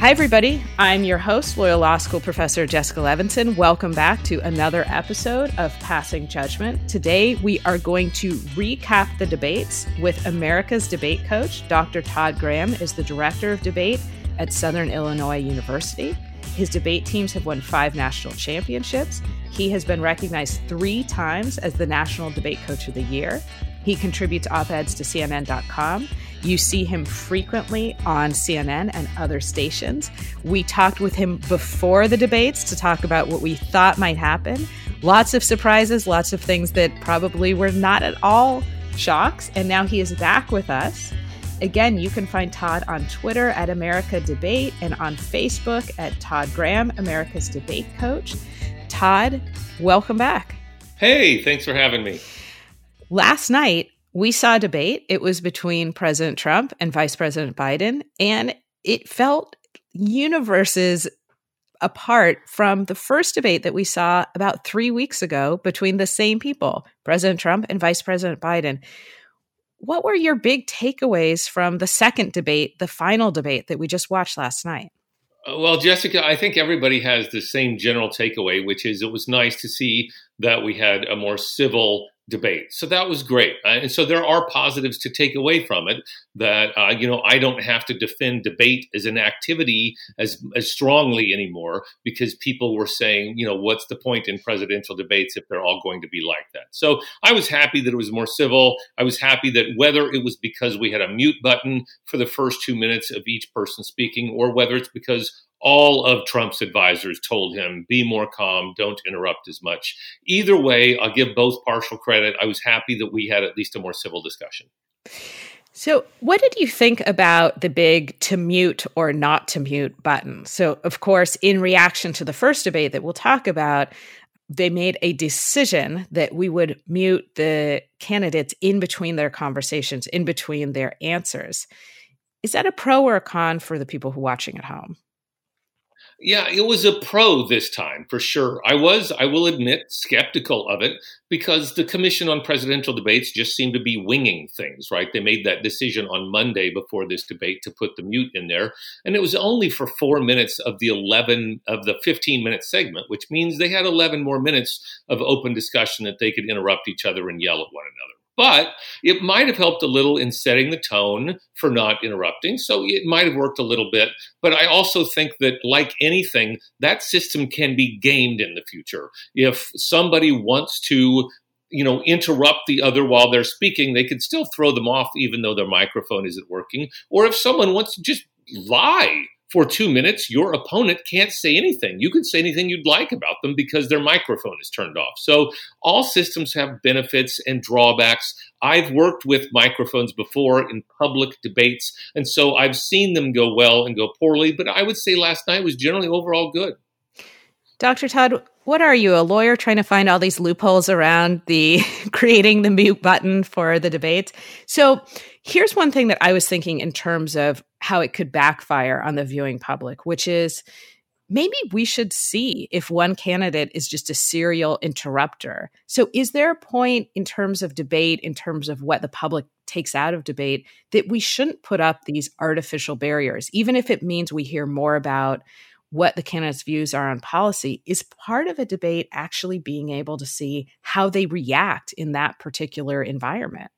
Hi, everybody. I'm your host, Loyola Law School Professor Jessica Levinson. Welcome back to another episode of Passing Judgment. Today, we are going to recap the debates with America's debate coach. Dr. Todd Graham is the director of debate at Southern Illinois University. His debate teams have won five national championships. He has been recognized three times as the National Debate Coach of the Year. He contributes op eds to CNN.com you see him frequently on CNN and other stations. We talked with him before the debates to talk about what we thought might happen. Lots of surprises, lots of things that probably were not at all shocks. And now he is back with us. Again, you can find Todd on Twitter at America Debate and on Facebook at Todd Graham, America's Debate Coach. Todd, welcome back. Hey, thanks for having me. Last night, we saw a debate. It was between President Trump and Vice President Biden, and it felt universes apart from the first debate that we saw about three weeks ago between the same people, President Trump and Vice President Biden. What were your big takeaways from the second debate, the final debate that we just watched last night? Uh, well, Jessica, I think everybody has the same general takeaway, which is it was nice to see that we had a more civil debate. So that was great. Uh, and so there are positives to take away from it that, uh, you know, I don't have to defend debate as an activity as, as strongly anymore because people were saying, you know, what's the point in presidential debates if they're all going to be like that? So I was happy that it was more civil. I was happy that whether it was because we had a mute button for the first two minutes of each person speaking or whether it's because all of Trump's advisors told him, be more calm, don't interrupt as much. Either way, I'll give both partial credit. I was happy that we had at least a more civil discussion. So, what did you think about the big to mute or not to mute button? So, of course, in reaction to the first debate that we'll talk about, they made a decision that we would mute the candidates in between their conversations, in between their answers. Is that a pro or a con for the people who are watching at home? Yeah, it was a pro this time for sure. I was, I will admit, skeptical of it because the Commission on Presidential Debates just seemed to be winging things, right? They made that decision on Monday before this debate to put the mute in there. And it was only for four minutes of the 11, of the 15 minute segment, which means they had 11 more minutes of open discussion that they could interrupt each other and yell at one another. But it might have helped a little in setting the tone for not interrupting. So it might have worked a little bit. But I also think that, like anything, that system can be gamed in the future. If somebody wants to you know interrupt the other while they're speaking they could still throw them off even though their microphone isn't working or if someone wants to just lie for two minutes, your opponent can't say anything. You can say anything you'd like about them because their microphone is turned off. So all systems have benefits and drawbacks. I've worked with microphones before in public debates, and so I've seen them go well and go poorly, but I would say last night was generally overall good. Dr. Todd, what are you, a lawyer trying to find all these loopholes around the creating the mute button for the debate? So here's one thing that I was thinking in terms of how it could backfire on the viewing public, which is maybe we should see if one candidate is just a serial interrupter. So, is there a point in terms of debate, in terms of what the public takes out of debate, that we shouldn't put up these artificial barriers, even if it means we hear more about what the candidates' views are on policy? Is part of a debate actually being able to see how they react in that particular environment?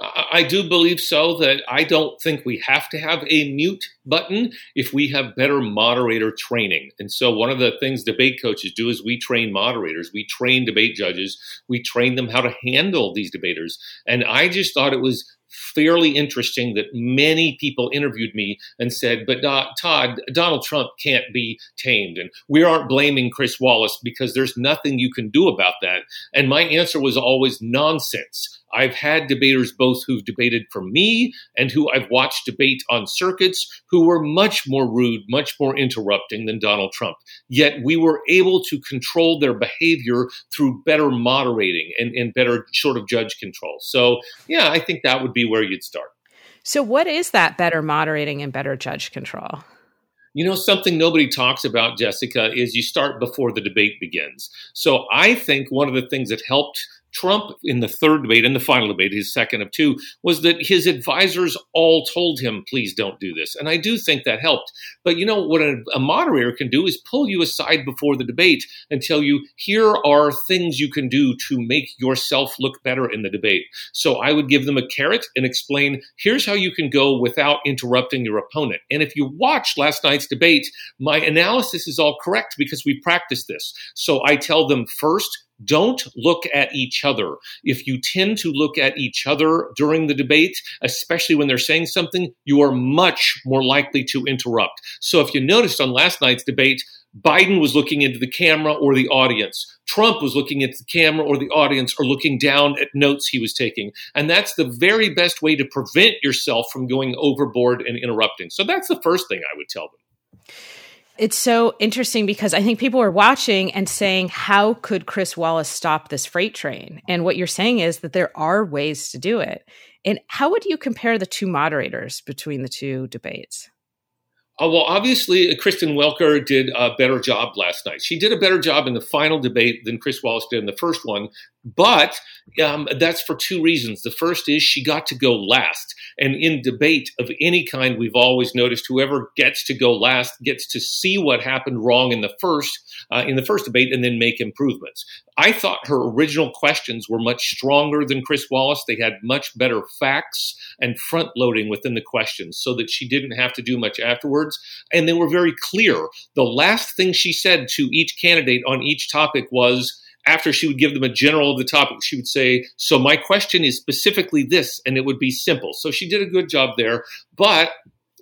I do believe so that I don't think we have to have a mute button if we have better moderator training. And so one of the things debate coaches do is we train moderators, we train debate judges, we train them how to handle these debaters. And I just thought it was fairly interesting that many people interviewed me and said, but uh, Todd, Donald Trump can't be tamed. And we aren't blaming Chris Wallace because there's nothing you can do about that. And my answer was always nonsense. I've had debaters both who've debated for me and who I've watched debate on circuits who were much more rude, much more interrupting than Donald Trump. Yet we were able to control their behavior through better moderating and, and better sort of judge control. So, yeah, I think that would be where you'd start. So, what is that better moderating and better judge control? You know, something nobody talks about, Jessica, is you start before the debate begins. So I think one of the things that helped Trump in the third debate and the final debate, his second of two, was that his advisors all told him, please don't do this. And I do think that helped. But you know, what a, a moderator can do is pull you aside before the debate and tell you, here are things you can do to make yourself look better in the debate. So I would give them a carrot and explain, here's how you can go without interrupting your opponent. And if you watch last night's debate, my analysis is all correct because we practiced this. So I tell them first, don't look at each other. If you tend to look at each other during the debate, especially when they're saying something, you are much more likely to interrupt. So if you noticed on last night's debate, Biden was looking into the camera or the audience. Trump was looking at the camera or the audience or looking down at notes he was taking. And that's the very best way to prevent yourself from going overboard and interrupting. So that's the first thing I would tell them it's so interesting because I think people are watching and saying, how could Chris Wallace stop this freight train? And what you're saying is that there are ways to do it. And how would you compare the two moderators between the two debates? Uh, well, obviously, uh, Kristen Welker did a better job last night. She did a better job in the final debate than Chris Wallace did in the first one, but um, that's for two reasons. The first is she got to go last. And in debate of any kind, we've always noticed whoever gets to go last gets to see what happened wrong in the first uh, in the first debate and then make improvements. I thought her original questions were much stronger than Chris Wallace. They had much better facts and front loading within the questions so that she didn't have to do much And they were very clear. The last thing she said to each candidate on each topic was, after she would give them a general of the topic, she would say, So my question is specifically this, and it would be simple. So she did a good job there. But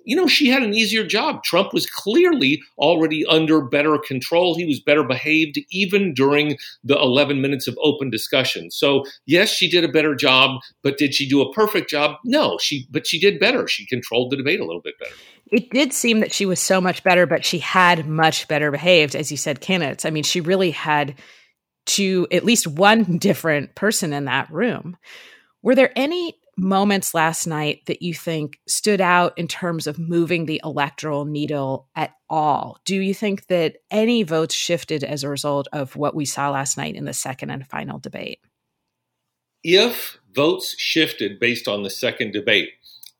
you know, she had an easier job. Trump was clearly already under better control. He was better behaved even during the 11 minutes of open discussion. So, yes, she did a better job, but did she do a perfect job? No, she but she did better. She controlled the debate a little bit better. It did seem that she was so much better, but she had much better behaved, as you said, candidates. I mean, she really had to at least one different person in that room. Were there any moments last night that you think stood out in terms of moving the electoral needle at all? Do you think that any votes shifted as a result of what we saw last night in the second and final debate? If votes shifted based on the second debate,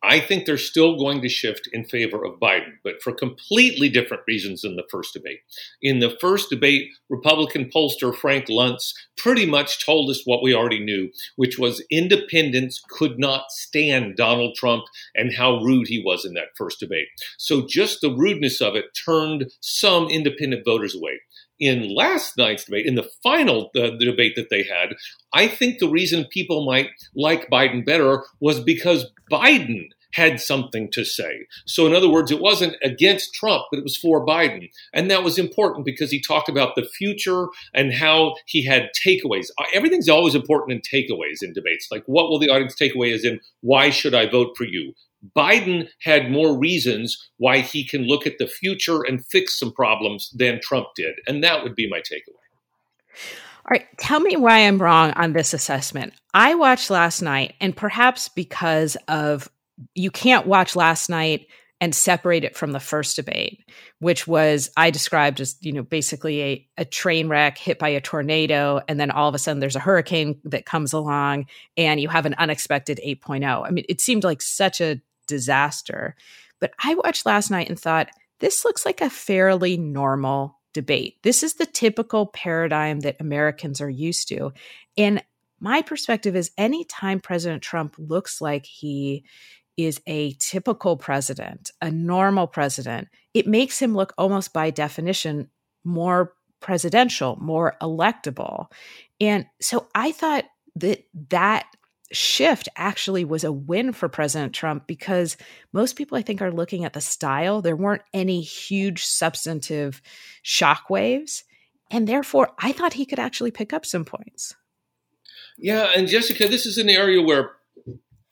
I think they're still going to shift in favor of Biden, but for completely different reasons than the first debate. In the first debate, Republican pollster Frank Luntz pretty much told us what we already knew, which was independents could not stand Donald Trump and how rude he was in that first debate. So just the rudeness of it turned some independent voters away in last night's debate, in the final uh, debate that they had, I think the reason people might like Biden better was because Biden had something to say. So, in other words, it wasn't against Trump, but it was for Biden. And that was important because he talked about the future and how he had takeaways. Uh, everything's always important in takeaways in debates. Like, what will the audience take away as in, why should I vote for you? Biden had more reasons why he can look at the future and fix some problems than Trump did. And that would be my takeaway. All right, tell me why I'm wrong on this assessment. I watched last night, and perhaps because of you can't watch last night and separate it from the first debate, which was I described as, you know, basically a, a train wreck hit by a tornado. And then all of a sudden there's a hurricane that comes along and you have an unexpected 8.0. I mean, it seemed like such a disaster. But I watched last night and thought, this looks like a fairly normal debate. This is the typical paradigm that Americans are used to. And my perspective is anytime President Trump looks like he is a typical president, a normal president, it makes him look almost by definition more presidential, more electable. And so I thought that that shift actually was a win for President Trump because most people, I think, are looking at the style. There weren't any huge substantive shockwaves. And therefore, I thought he could actually pick up some points. Yeah. And Jessica, this is an area where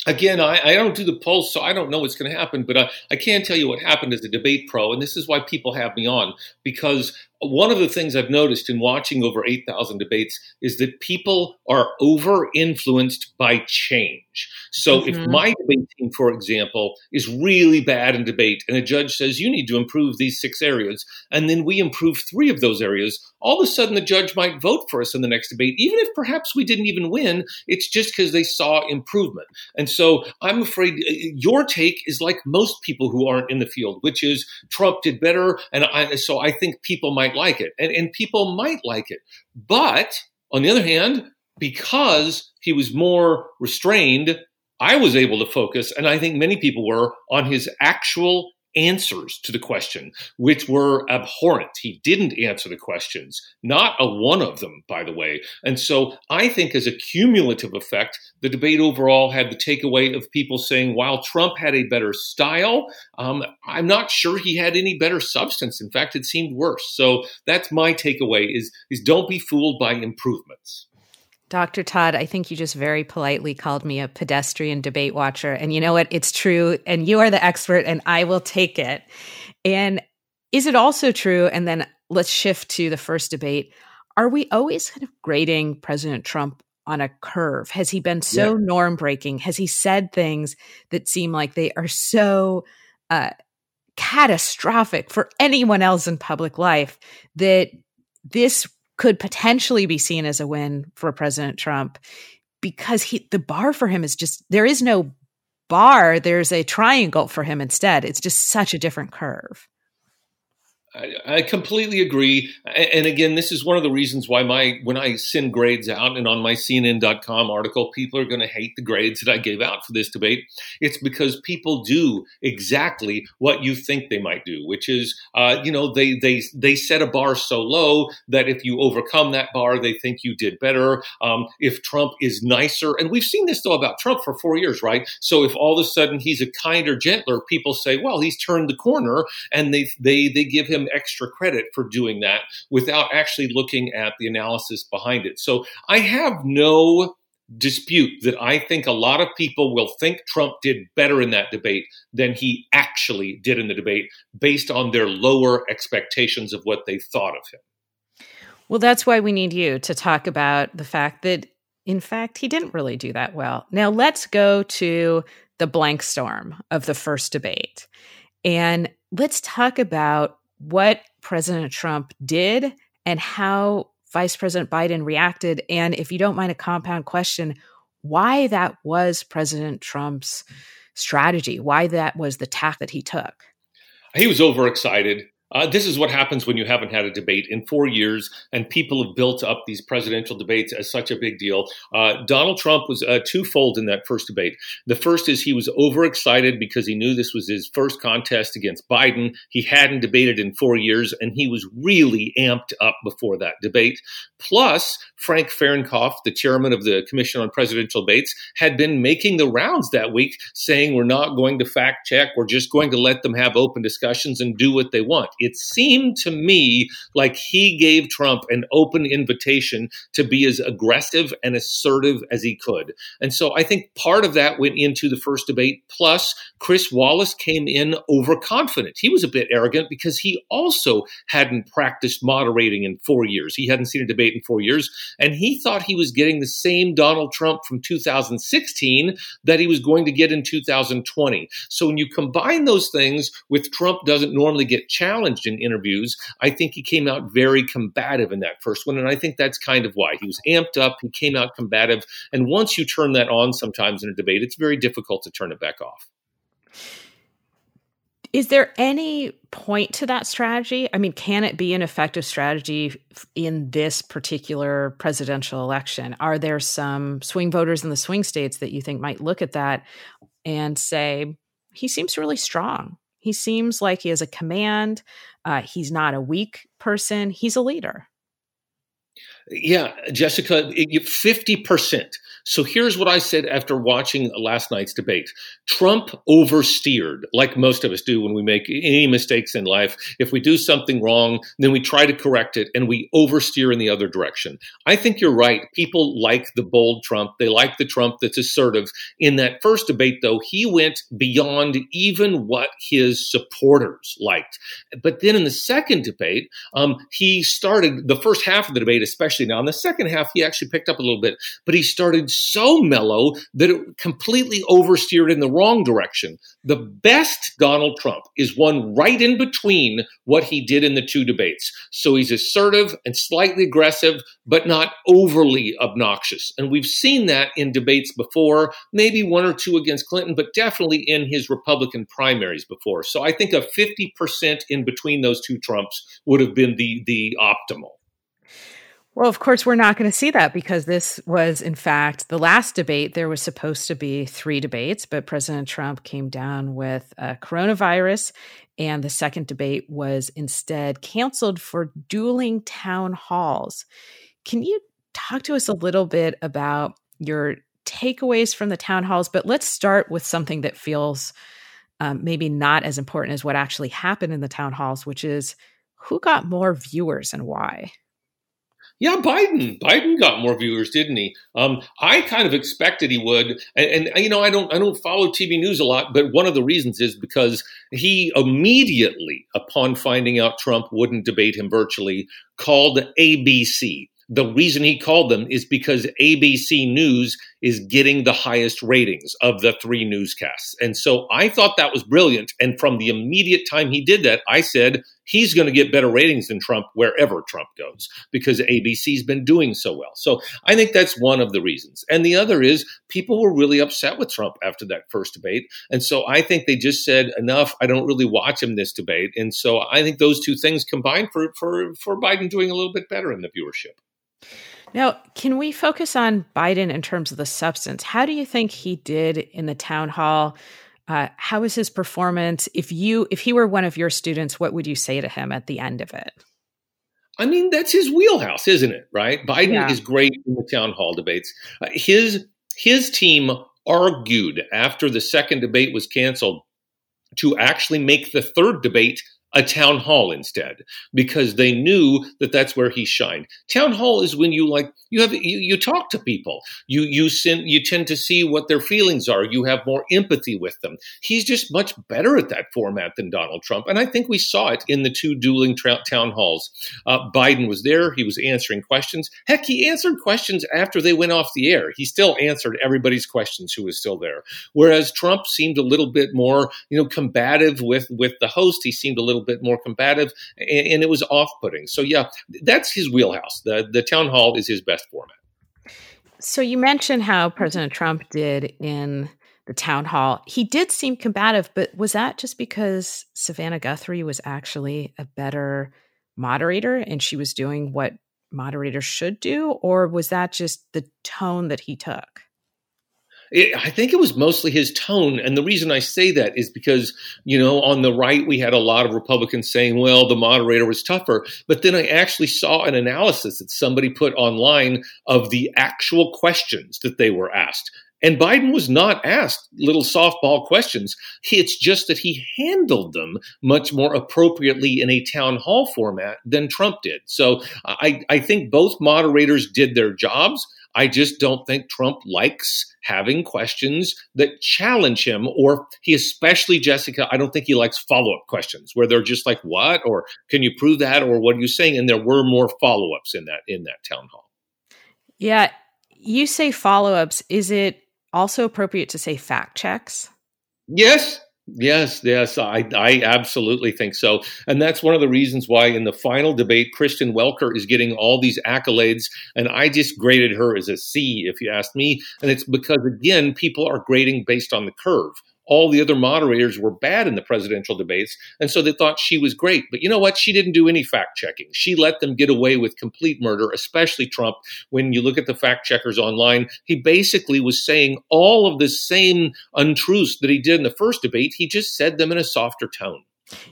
again, I, I, don't do the polls, so I don't know what's going to happen, but I, I can tell you what happened as a debate pro, and this is why people have me on, because one of the things I've noticed in watching over 8,000 debates is that people are over influenced by change. So mm-hmm. if my debate team, for example, is really bad in debate and a judge says you need to improve these six areas, and then we improve three of those areas, all of a sudden the judge might vote for us in the next debate, even if perhaps we didn't even win. It's just because they saw improvement. And so I'm afraid uh, your take is like most people who aren't in the field, which is Trump did better. And I, so I think people might like it. And, and people might like it. But on the other hand, because he was more restrained, I was able to focus, and I think many people were, on his actual answers to the question, which were abhorrent. He didn't answer the questions, not a one of them, by the way. And so I think, as a cumulative effect, the debate overall had the takeaway of people saying, while Trump had a better style, um, I'm not sure he had any better substance. In fact, it seemed worse. So that's my takeaway: is is don't be fooled by improvements. Dr. Todd, I think you just very politely called me a pedestrian debate watcher. And you know what? It's true. And you are the expert, and I will take it. And is it also true? And then let's shift to the first debate. Are we always kind of grading President Trump on a curve? Has he been so yeah. norm breaking? Has he said things that seem like they are so uh, catastrophic for anyone else in public life that this could potentially be seen as a win for President Trump because he the bar for him is just there is no bar. There's a triangle for him instead. It's just such a different curve I, completely agree. And again, this is one of the reasons why my when I send grades out and on my CNN.com article, people are going to hate the grades that I gave out for this debate. It's because people do exactly what you think they might do, which is, uh, you know, they they they set a bar so low that if you overcome that bar, they think you did better. Um, if Trump is nicer, and we've seen this though about Trump for four years, right? So if all of a sudden he's a kinder, gentler, people say, well, he's turned the corner, and they they they give him extra credit for doing that without actually looking at the analysis behind it. So I have no dispute that I think a lot of people will think Trump did better in that debate than he actually did in the debate based on their lower expectations of what they thought of him. Well, that's why we need you to talk about the fact that, in fact, he didn't really do that well. Now, let's go to the blank storm of the first debate. And let's talk about what President Trump did and how Vice President Biden reacted. And if you don't mind a compound question, why that was President Trump's strategy, why that was the tack that he took. He was overexcited. Uh, this is what happens when you haven't had a debate in four years, and people have built up these presidential debates as such a big deal. Uh, Donald Trump was uh, twofold in that first debate. The first is he was overexcited because he knew this was his first contest against Biden. He hadn't debated in four years, and he was really amped up before that debate. Plus, Frank Fahrenkopf, the chairman of the Commission on Presidential Debates, had been making the rounds that week saying, We're not going to fact check, we're just going to let them have open discussions and do what they want it seemed to me like he gave Trump an open invitation to be as aggressive and assertive as he could. And so I think part of that went into the first debate. Plus, Chris Wallace came in overconfident. He was a bit arrogant because he also hadn't practiced moderating in four years. He hadn't seen a debate in four years. And he thought he was getting the same Donald Trump from 2016 that he was going to get in 2020. So when you combine those things with Trump doesn't normally get challenged challenged in interviews. I think he came out very combative in that first one. And I think that's kind of why. He was amped up, he came out combative. And once you turn that on sometimes in a debate, it's very difficult to turn it back off. Is there any point to that strategy? I mean, can it be an effective strategy in this particular presidential election? Are there some swing voters in the swing states that you think might look at that and say, he seems really strong? He seems like he has a command. Uh, he's not a weak person. He's a leader. Yeah, Jessica, 50%. So here's what I said after watching last night's debate. Trump oversteered, like most of us do when we make any mistakes in life. If we do something wrong, then we try to correct it and we oversteer in the other direction. I think you're right. People like the bold Trump. They like the Trump that's assertive. In that first debate, though, he went beyond even what his supporters liked. But then in the second debate, um, he started the first half of the debate, especially now. In the second half, he actually picked up a little bit, but he started so mellow that it completely oversteered in the wrong direction. The best Donald Trump is one right in between what he did in the two debates. So he's assertive and slightly aggressive, but not overly obnoxious. And we've seen that in debates before, maybe one or two against Clinton, but definitely in his Republican primaries before. So I think a 50% in between those two Trumps would have been the, the optimal. Well, of course, we're not going to see that because this was, in fact, the last debate. There was supposed to be three debates, but President Trump came down with coronavirus, and the second debate was instead canceled for dueling town halls. Can you talk to us a little bit about your takeaways from the town halls? But let's start with something that feels um, maybe not as important as what actually happened in the town halls, which is who got more viewers and why? Yeah, Biden. Biden got more viewers, didn't he? Um, I kind of expected he would, and, and, you know, I don't, I don't follow TV news a lot, but one of the reasons is because he immediately, upon finding out Trump wouldn't debate him virtually, called ABC. The reason he called them is because ABC News is getting the highest ratings of the three newscasts. And so I thought that was brilliant. And from the immediate time he did that, I said, he's going to get better ratings than Trump wherever Trump goes because ABC's been doing so well. So I think that's one of the reasons. And the other is people were really upset with Trump after that first debate. And so I think they just said, enough, I don't really watch him this debate. And so I think those two things combined for, for, for Biden doing a little bit better in the viewership. Now, can we focus on Biden in terms of the substance? How do you think he did in the town hall? Uh, how was his performance? If you, if he were one of your students, what would you say to him at the end of it? I mean, that's his wheelhouse, isn't it? Right? Biden yeah. is great in the town hall debates. Uh, his his team argued after the second debate was canceled to actually make the third debate a town hall instead because they knew that that's where he shined. Town hall is when you like you have you, you talk to people. You you send, you tend to see what their feelings are. You have more empathy with them. He's just much better at that format than Donald Trump, and I think we saw it in the two dueling tra- town halls. Uh, Biden was there. He was answering questions. Heck, he answered questions after they went off the air. He still answered everybody's questions who was still there. Whereas Trump seemed a little bit more you know combative with with the host. He seemed a little bit more combative, and, and it was off putting. So yeah, that's his wheelhouse. The the town hall is his best format. So you mentioned how President Trump did in the town hall. He did seem combative, but was that just because Savannah Guthrie was actually a better moderator and she was doing what moderators should do? Or was that just the tone that he took? It, I think it was mostly his tone. And the reason I say that is because, you know, on the right, we had a lot of Republicans saying, well, the moderator was tougher. But then I actually saw an analysis that somebody put online of the actual questions that they were asked. And Biden was not asked little softball questions. It's just that he handled them much more appropriately in a town hall format than Trump did. So I, I think both moderators did their jobs. I just don't think Trump likes having questions that challenge him, or he especially, Jessica, I don't think he likes follow up questions where they're just like, what? Or can you prove that? Or what are you saying? And there were more follow ups in that in that town hall. Yeah. You say follow ups. Is it also appropriate to say fact checks? Yes, Yes, yes, I, I absolutely think so. And that's one of the reasons why in the final debate, Kristen Welker is getting all these accolades. And I just graded her as a C, if you ask me. And it's because, again, people are grading based on the curve all the other moderators were bad in the presidential debates. And so they thought she was great. But you know what? She didn't do any fact checking. She let them get away with complete murder, especially Trump. When you look at the fact checkers online, he basically was saying all of the same untruths that he did in the first debate. He just said them in a softer tone.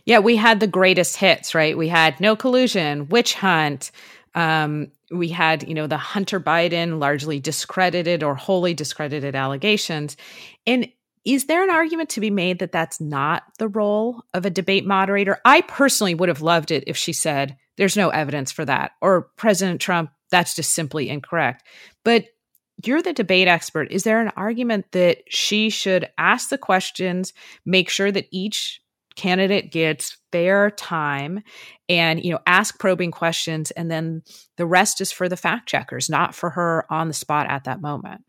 Yeah, we had the greatest hits, right? We had no collusion, witch hunt, um, we had, you know, the Hunter Biden largely discredited or wholly discredited allegations. And is there an argument to be made that that's not the role of a debate moderator? I personally would have loved it if she said, there's no evidence for that, or President Trump, that's just simply incorrect. But you're the debate expert. Is there an argument that she should ask the questions, make sure that each candidate gets fair time and you know ask probing questions and then the rest is for the fact checkers not for her on the spot at that moment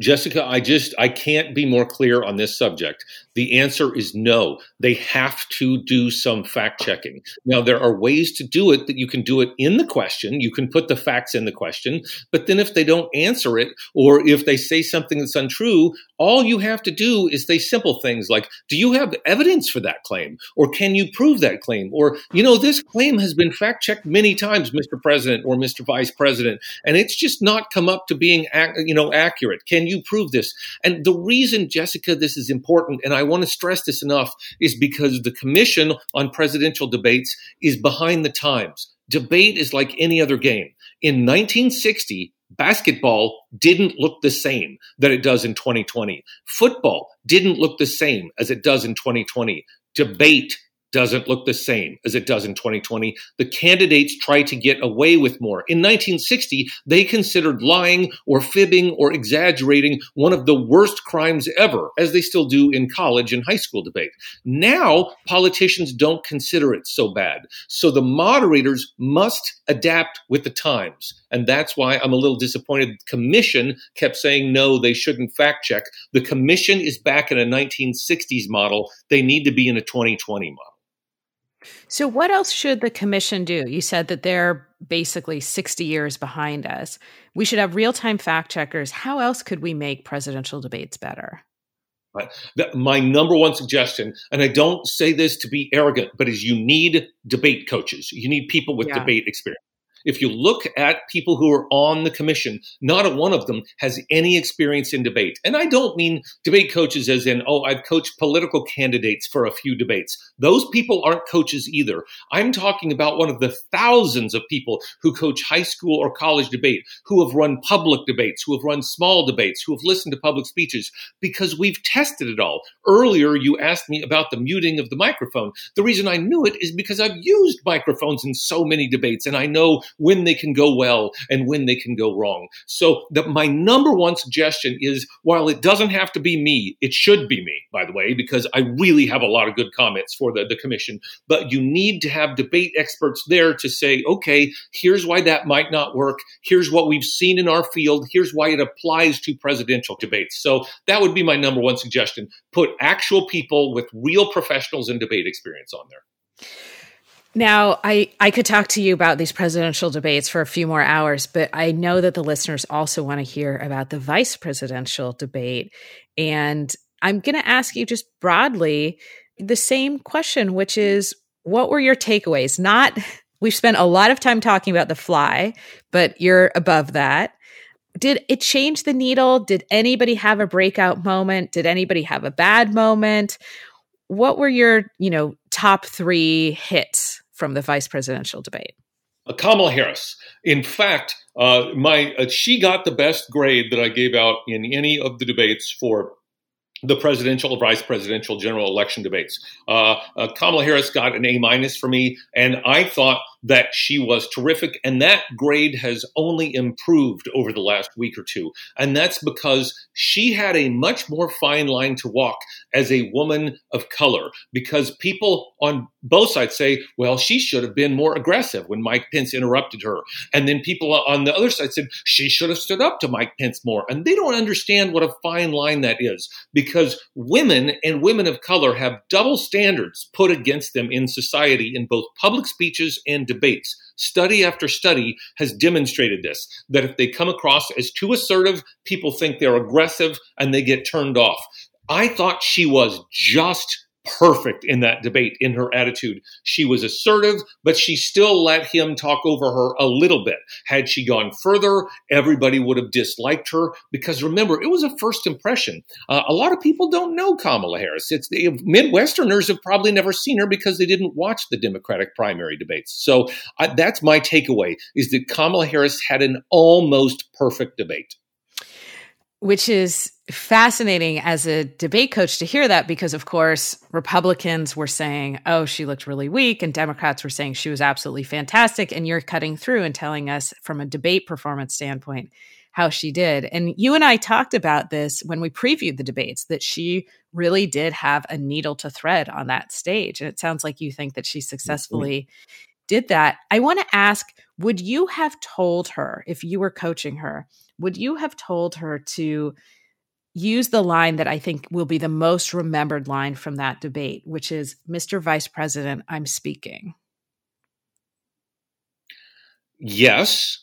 Jessica, I just I can't be more clear on this subject. The answer is no. They have to do some fact checking. Now there are ways to do it that you can do it in the question. You can put the facts in the question, but then if they don't answer it or if they say something that's untrue, all you have to do is say simple things like, "Do you have evidence for that claim?" or "Can you prove that claim?" or "You know, this claim has been fact checked many times, Mr. President or Mr. Vice President, and it's just not come up to being you know accurate." Can can you prove this? And the reason, Jessica, this is important, and I want to stress this enough, is because the Commission on Presidential Debates is behind the times. Debate is like any other game. In 1960, basketball didn't look the same that it does in 2020. Football didn't look the same as it does in 2020. Debate doesn't look the same as it does in 2020. The candidates try to get away with more. In 1960, they considered lying or fibbing or exaggerating one of the worst crimes ever, as they still do in college and high school debate. Now, politicians don't consider it so bad. So the moderators must adapt with the times. And that's why I'm a little disappointed. The commission kept saying, no, they shouldn't fact check. The commission is back in a 1960s model. They need to be in a 2020 model. So, what else should the commission do? You said that they're basically 60 years behind us. We should have real time fact checkers. How else could we make presidential debates better? My number one suggestion, and I don't say this to be arrogant, but is you need debate coaches. You need people with yeah. debate experience. If you look at people who are on the commission, not a one of them has any experience in debate. And I don't mean debate coaches as in, oh, I've coached political candidates for a few debates. Those people aren't coaches either. I'm talking about one of the thousands of people who coach high school or college debate, who have run public debates, who have run small debates, who have listened to public speeches, because we've tested it all. Earlier, you asked me about the muting of the microphone. The reason I knew it is because I've used microphones in so many debates and I know when they can go well and when they can go wrong. So the, my number one suggestion is while it doesn't have to be me, it should be me, by the way, because I really have a lot of good comments for the, the commission, but you need to have debate experts there to say, okay, here's why that might not work. Here's what we've seen in our field. Here's why it applies to presidential debates. So that would be my number one suggestion. Put actual people with real professionals and debate experience on there. Now, I, I could talk to you about these presidential debates for a few more hours, but I know that the listeners also want to hear about the vice presidential debate. And I'm going to ask you just broadly the same question, which is what were your takeaways? Not, we've spent a lot of time talking about the fly, but you're above that. Did it change the needle? Did anybody have a breakout moment? Did anybody have a bad moment? What were your, you know, top three hits from the vice presidential debate? Uh, Kamala Harris. In fact, uh, my uh, she got the best grade that I gave out in any of the debates for the presidential, vice presidential, general election debates. Uh, uh, Kamala Harris got an A minus for me, and I thought that she was terrific. And that grade has only improved over the last week or two. And that's because she had a much more fine line to walk as a woman of color, because people on both sides say, well, she should have been more aggressive when Mike Pence interrupted her. And then people on the other side said, she should have stood up to Mike Pence more. And they don't understand what a fine line that is, because women and women of color have double standards put against them in society in both public speeches and debates. Study after study has demonstrated this that if they come across as too assertive, people think they're aggressive and they get turned off. I thought she was just perfect in that debate in her attitude. She was assertive, but she still let him talk over her a little bit. Had she gone further, everybody would have disliked her because remember, it was a first impression. Uh, a lot of people don't know Kamala Harris. It's the Midwesterners have probably never seen her because they didn't watch the Democratic primary debates. So uh, that's my takeaway: is that Kamala Harris had an almost perfect debate which is fascinating as a debate coach to hear that because of course republicans were saying oh she looked really weak and democrats were saying she was absolutely fantastic and you're cutting through and telling us from a debate performance standpoint how she did. And you and i talked about this when we previewed the debates that she really did have a needle to thread on that stage. And it sounds like you think that she successfully mm-hmm. did that. I want to ask would you have told her if you were coaching her would you have told her to use the line that I think will be the most remembered line from that debate, which is Mr. Vice President, I'm speaking? Yes.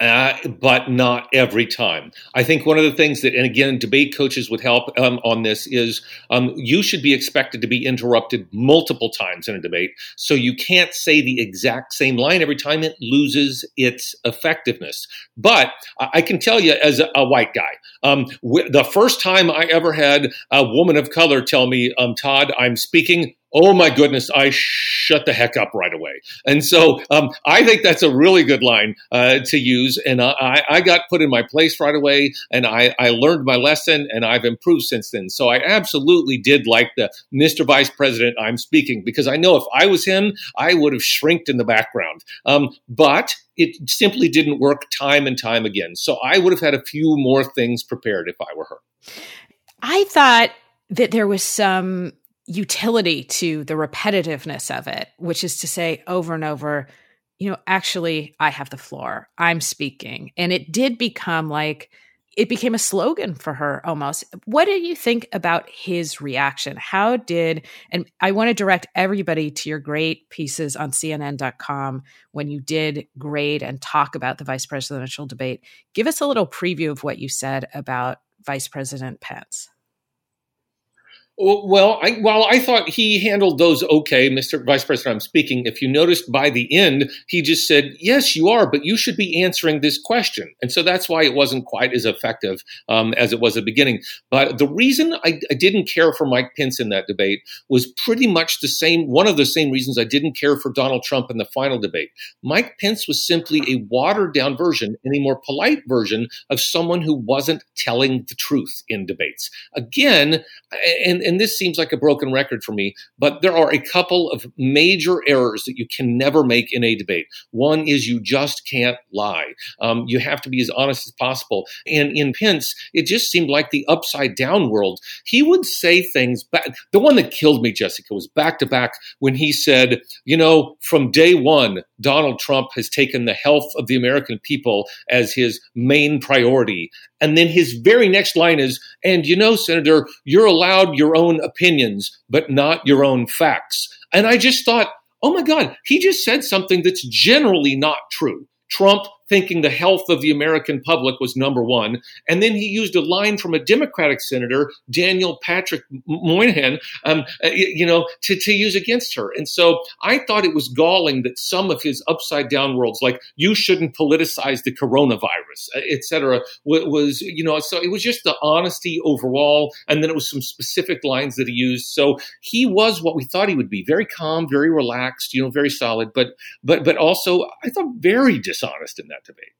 Uh, but not every time. I think one of the things that, and again, debate coaches would help um, on this is um, you should be expected to be interrupted multiple times in a debate. So you can't say the exact same line every time, it loses its effectiveness. But I can tell you, as a, a white guy, um, w- the first time I ever had a woman of color tell me, um, Todd, I'm speaking, oh my goodness, I shut the heck up right away. And so um, I think that's a really good line uh, to use. And I, I, got put in my place right away and I, I, learned my lesson and I've improved since then. So I absolutely did like the Mr. Vice President, I'm speaking because I know if I was him, I would have shrinked in the background. Um, but it simply didn't work time and time again. So I would have had a few more things prepared if I were her. I thought that there was some utility to the repetitiveness of it, which is to say over and over, you know, actually, I have the floor, I'm speaking. And it did become like, it became a slogan for her almost. What do you think about his reaction? How did, and I want to direct everybody to your great pieces on CNN.com when you did grade and talk about the vice presidential debate. Give us a little preview of what you said about Vice President Pence. Well, I, I thought he handled those okay, Mr. Vice President, I'm speaking. If you noticed by the end, he just said, Yes, you are, but you should be answering this question. And so that's why it wasn't quite as effective um, as it was at the beginning. But the reason I, I, didn't care for Mike Pence in that debate was pretty much the same, one of the same reasons I didn't care for Donald Trump in the final debate. Mike Pence was simply a watered down version and a more polite version of someone who wasn't telling the truth in debates. Again, and and this seems like a broken record for me, but there are a couple of major errors that you can never make in a debate. One is you just can't lie. Um, you have to be as honest as possible. And in Pence, it just seemed like the upside down world. He would say things back. The one that killed me, Jessica, was back to back when he said, you know, from day one, Donald Trump has taken the health of the American people as his main priority. And then his very next line is, and you know, Senator, you're allowed your own opinions, but not your own facts. And I just thought, oh my God, he just said something that's generally not true. Trump thinking the health of the American public was number one. And then he used a line from a Democratic senator, Daniel Patrick Moynihan, um, uh, you know, to, to use against her. And so I thought it was galling that some of his upside down worlds, like you shouldn't politicize the coronavirus, uh, et cetera, was, you know, so it was just the honesty overall. And then it was some specific lines that he used. So he was what we thought he would be very calm, very relaxed, you know, very solid, but, but, but also I thought very dishonest in that that debate?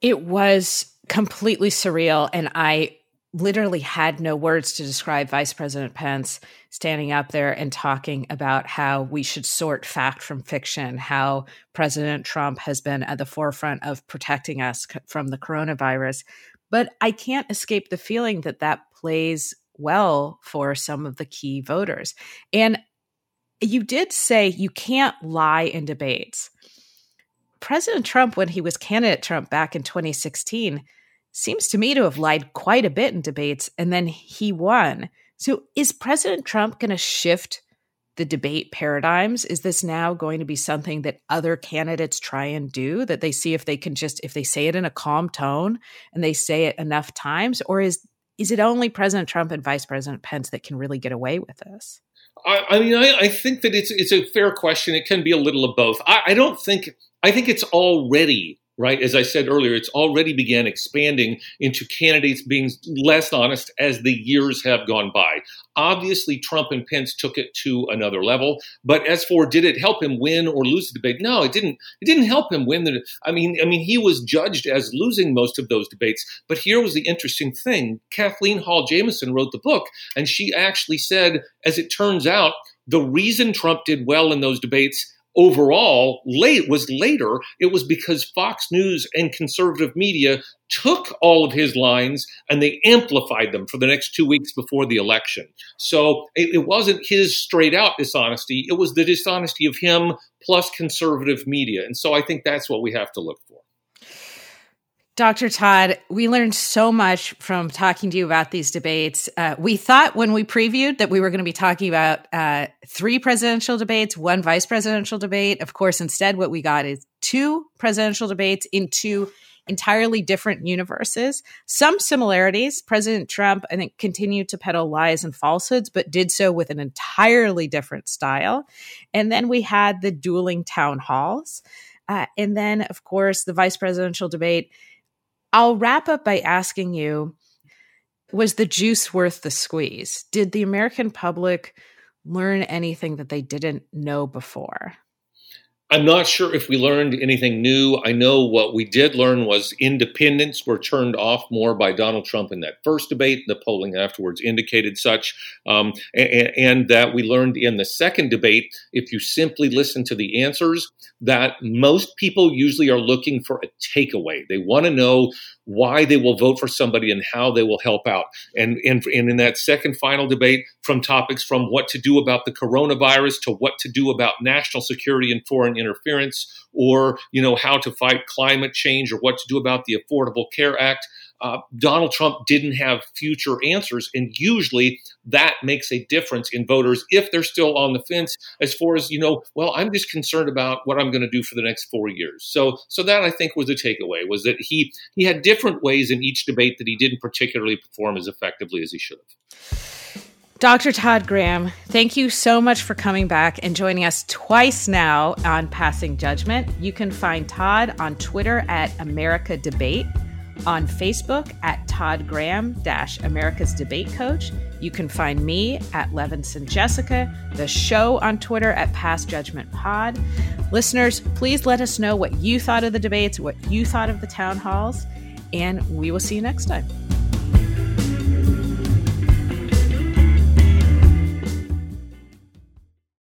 It was completely surreal. And I literally had no words to describe Vice President Pence standing up there and talking about how we should sort fact from fiction, how President Trump has been at the forefront of protecting us from the coronavirus. But I can't escape the feeling that that plays well for some of the key voters. And you did say you can't lie in debates. President Trump, when he was candidate Trump back in 2016, seems to me to have lied quite a bit in debates, and then he won. So, is President Trump going to shift the debate paradigms? Is this now going to be something that other candidates try and do? That they see if they can just, if they say it in a calm tone and they say it enough times, or is is it only President Trump and Vice President Pence that can really get away with this? I, I mean, I, I, think that it's it's a fair question. It can be a little of both. I, I don't think. I think it's already right? As I said earlier, it's already began expanding into candidates being less honest as the years have gone by. Obviously, Trump and Pence took it to another level. But as for did it help him win or lose the debate? No, it didn't. It didn't help him win the. I mean, I mean, he was judged as losing most of those debates. But here was the interesting thing: Kathleen Hall Jamieson wrote the book, and she actually said, as it turns out, the reason Trump did well in those debates overall late was later. It was because fox news and conservative media took all of his lines and they amplified them for the next two weeks before the election. So it, it wasn't his straight out dishonesty. It was the dishonesty of him plus conservative media. And so i think that's what we have to look for Dr. Todd, we learned so much from talking to you about these debates. Uh, we thought when we previewed that we were going to be talking about uh, three presidential debates, one vice presidential debate. Of course, instead, what we got is two presidential debates in two entirely different universes. Some similarities. President Trump, I think, continued to peddle lies and falsehoods, but did so with an entirely different style. And then we had the dueling town halls. Uh, and then, of course, the vice presidential debate I'll wrap up by asking you was the juice worth the squeeze? Did the American public learn anything that they didn't know before? I'm not sure if we learned anything new. I know what we did learn was independents were turned off more by Donald Trump in that first debate. The polling afterwards indicated such. Um, and, and, that we learned in the second debate, if you simply listen to the answers, that most people usually are looking for a takeaway. They want to know why they will vote for somebody and how they will help out. And, and, and in that second final debate, from topics from what to do about the coronavirus to what to do about national security and foreign interference, or you know how to fight climate change, or what to do about the Affordable Care Act uh, Donald Trump didn't have future answers. And usually that makes a difference in voters if they're still on the fence as far as, you know, well, I'm just concerned about what I'm going to do for the next four years. So, so that I think was the takeaway was that he, he had different ways in each debate that he didn't particularly perform as effectively as he should have. Dr. Todd Graham, thank you so much for coming back and joining us twice now on Passing Judgment. You can find Todd on Twitter at America Debate on Facebook at Todd Graham America's Debate Coach. You can find me at Levinson Jessica, the show on Twitter at Pass Judgment Pod. Listeners, please let us know what you thought of the debates, what you thought of the town halls, and we will see you next time.